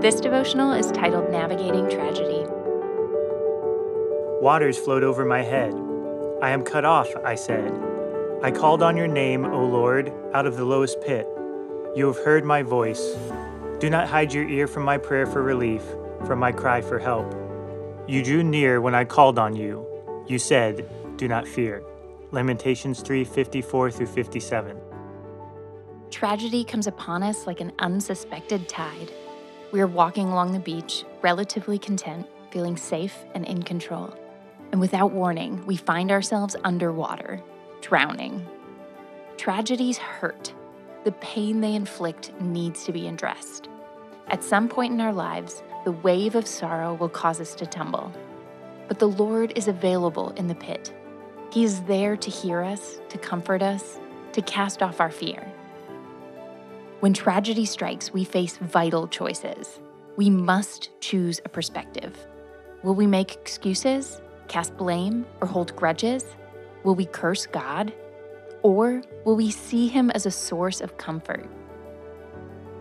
This devotional is titled Navigating Tragedy. Waters flowed over my head. I am cut off, I said. I called on your name, O Lord, out of the lowest pit. You have heard my voice. Do not hide your ear from my prayer for relief, from my cry for help. You drew near when I called on you. You said, Do not fear. Lamentations 3 54 through 57. Tragedy comes upon us like an unsuspected tide. We are walking along the beach, relatively content, feeling safe and in control. And without warning, we find ourselves underwater, drowning. Tragedies hurt. The pain they inflict needs to be addressed. At some point in our lives, the wave of sorrow will cause us to tumble. But the Lord is available in the pit. He is there to hear us, to comfort us, to cast off our fear. When tragedy strikes, we face vital choices. We must choose a perspective. Will we make excuses, cast blame, or hold grudges? Will we curse God? Or will we see Him as a source of comfort?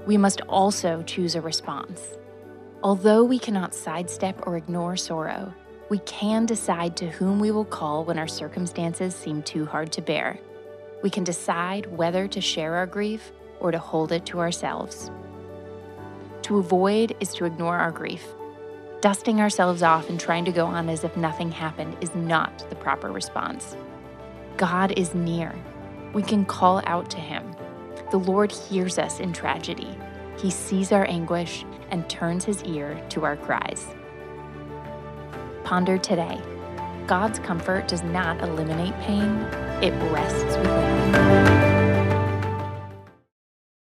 We must also choose a response. Although we cannot sidestep or ignore sorrow, we can decide to whom we will call when our circumstances seem too hard to bear. We can decide whether to share our grief or to hold it to ourselves. To avoid is to ignore our grief. Dusting ourselves off and trying to go on as if nothing happened is not the proper response. God is near. We can call out to Him. The Lord hears us in tragedy. He sees our anguish and turns His ear to our cries. Ponder today God's comfort does not eliminate pain, it rests within.